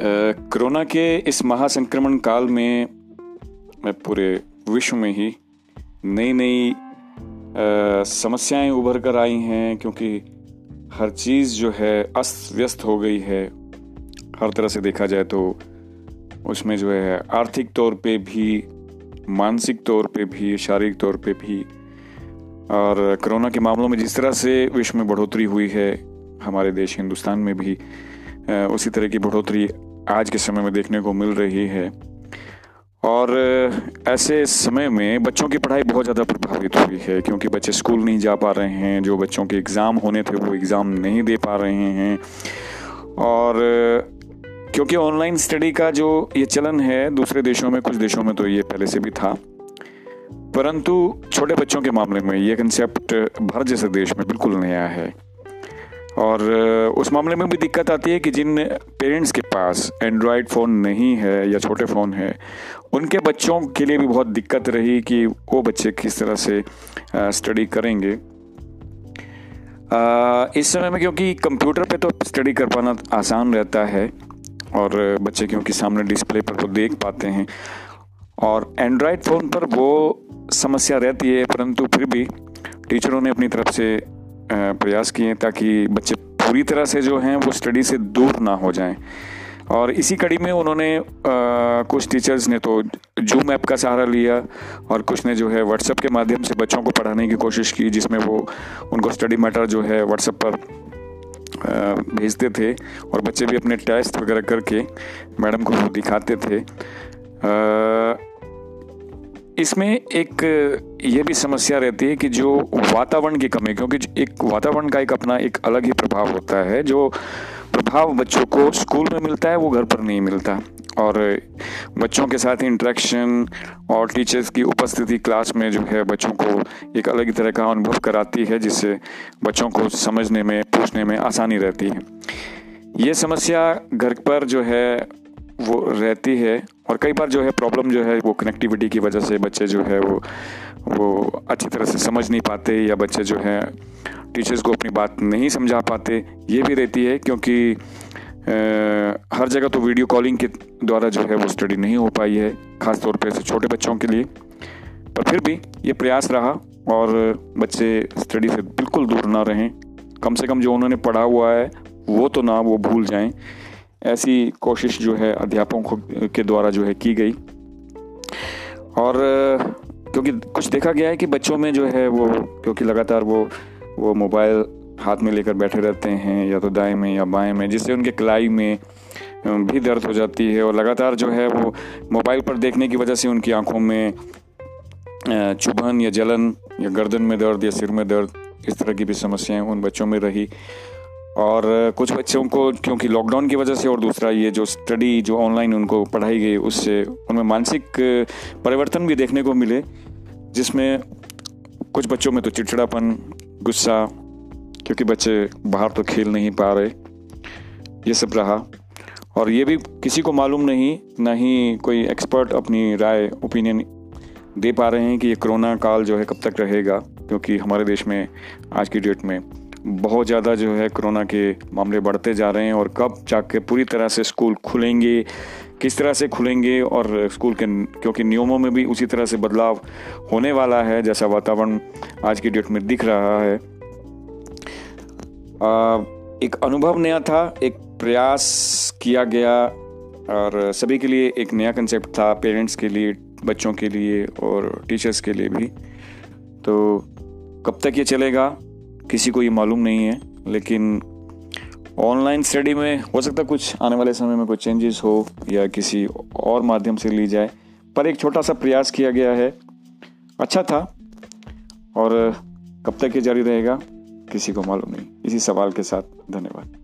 Corona के इस महासंक्रमण काल में पूरे विश्व में ही नई नई समस्याएँ उभर कर आई हैं क्योंकि हर चीज़ जो है अस्त व्यस्त हो गई है। हर तरह से देखा जाए तो उसमें जो है आर्थिक तौर पे भी, मानसिक तौर पे भी, शारीरिक तौर पे भी और कोरोना के मामलों में जिस तरह से विश्व में बढ़ोतरी हुई है, हमारे देश हिंदुस्तान में भी उसी तरह की बढ़ोतरी आज के समय में देखने को मिल रही है। और ऐसे समय में बच्चों की पढ़ाई बहुत ज़्यादा प्रभावित हुई है, क्योंकि बच्चे स्कूल नहीं जा पा रहे हैं, जो बच्चों के एग्ज़ाम होने थे वो एग्ज़ाम नहीं दे पा रहे हैं। और, क्योंकि ऑनलाइन स्टडी का जो ये चलन है, दूसरे देशों में, कुछ देशों में तो ये पहले से भी था। परंतु छोटे बच्चों के मामले में ये कंसेप्ट भारत जैसे देश में बिल्कुल नया है। और उस मामले में भी दिक्कत आती है कि जिन पेरेंट्स के पास एंड्रॉयड फ़ोन नहीं है या छोटे फ़ोन है, उनके बच्चों के लिए भी बहुत दिक्कत रही कि वो बच्चे किस तरह से स्टडी करेंगे। इस समय में क्योंकि कंप्यूटर पे तो स्टडी कर पाना आसान रहता है और बच्चे क्योंकि सामने डिस्प्ले पर तो देख पाते हैं और एंड्रॉयड फ़ोन पर वो समस्या रहती है, परंतु फिर भी टीचरों ने अपनी तरफ़ से प्रयास किए ताकि बच्चे पूरी तरह से जो हैं वो स्टडी से दूर ना हो जाएँ। और इसी कड़ी में उन्होंने आ, कुछ टीचर्स ने तो जूम ऐप का सहारा लिया और कुछ ने जो है व्हाट्सएप के माध्यम से बच्चों को पढ़ाने की कोशिश की जिसमें वो उनको स्टडी मैटर जो है व्हाट्सएप पर भेजते थे और बच्चे भी अपने टेस्ट वगैरह करके मैडम को दिखाते थे। आ, इसमें एक, ये भी समस्या रहती है कि जो वातावरण की कमी, क्योंकि एक वातावरण का एक अपना एक अलग ही प्रभाव होता है। जो प्रभाव बच्चों को स्कूल में मिलता है, वो घर पर नहीं मिलता। और बच्चों के साथ इंट्रैक्शन और टीचर्स की उपस्थिति क्लास में जो है, बच्चों को एक अलग ही तरह का अनुभव कराती है, जिससे बच्चों को समझने में, पूछने में आसानी रहती है। ये समस्या घर पर जो है वो रहती है और कई बार जो है प्रॉब्लम जो है वो कनेक्टिविटी की वजह से बच्चे जो है वो वो अच्छी तरह से समझ नहीं पाते या बच्चे जो है टीचर्स को अपनी बात नहीं समझा पाते। ये भी रहती है क्योंकि हर जगह तो वीडियो कॉलिंग के द्वारा जो है वो स्टडी नहीं हो पाई है ख़ास तौर पे छोटे बच्चों के लिए। पर फिर भी ये प्रयास रहा और बच्चे स्टडी से बिल्कुल दूर ना रहें। कम से कम जो उन्होंने पढ़ा हुआ है, वो तो ना वो भूल जाएँ। ऐसी कोशिश जो है अध्यापकों के द्वारा जो है की गई। और क्योंकि कुछ देखा गया है कि बच्चों में जो है वो, क्योंकि लगातार वो वो मोबाइल हाथ में लेकर बैठे रहते हैं, या तो दाएँ में या बाएँ में, जिससे उनके कलाई में भी दर्द हो जाती है। और लगातार जो है वो मोबाइल पर देखने की वजह से उनकी आँखों में चुभन या जलन या गर्दन में दर्द या सिर में दर्द, इस तरह की भी समस्याएँ उन बच्चों में रही। और कुछ बच्चों को क्योंकि लॉकडाउन की वजह से और दूसरा ये जो स्टडी जो ऑनलाइन उनको पढ़ाई गई, उससे उनमें मानसिक परिवर्तन भी देखने को मिले, जिसमें कुछ बच्चों में तो चिड़चिड़ापन, गुस्सा, क्योंकि बच्चे बाहर तो खेल नहीं पा रहे, ये सब रहा। और ये भी किसी को मालूम नहीं, ना ही कोई एक्सपर्ट अपनी राय ओपिनियन दे पा रहे हैं कि ये कोरोना काल जो है कब तक रहेगा, क्योंकि हमारे देश में आज की डेट में बहुत ज़्यादा जो है कोरोना के मामले बढ़ते जा रहे हैं और कब जाके पूरी तरह से स्कूल खुलेंगे किस तरह से खुलेंगे और स्कूल के क्योंकि नियमों में भी उसी तरह से बदलाव होने वाला है जैसा वातावरण आज की डेट में दिख रहा है। आ, एक अनुभव नया था एक प्रयास किया गया और सभी के लिए एक नया कंसेप्ट था पेरेंट्स के लिए बच्चों के लिए और टीचर्स के लिए भी। तो कब तक ये चलेगा? किसी को ये मालूम नहीं है, लेकिन ऑनलाइन स्टडी में हो सकता है कुछ आने वाले समय में कुछ चेंजेस हो या किसी और माध्यम से ली जाए, पर एक छोटा सा प्रयास किया गया है। अच्छा था, और कब तक ये जारी रहेगा, किसी को मालूम नहीं। इसी सवाल के साथ, धन्यवाद।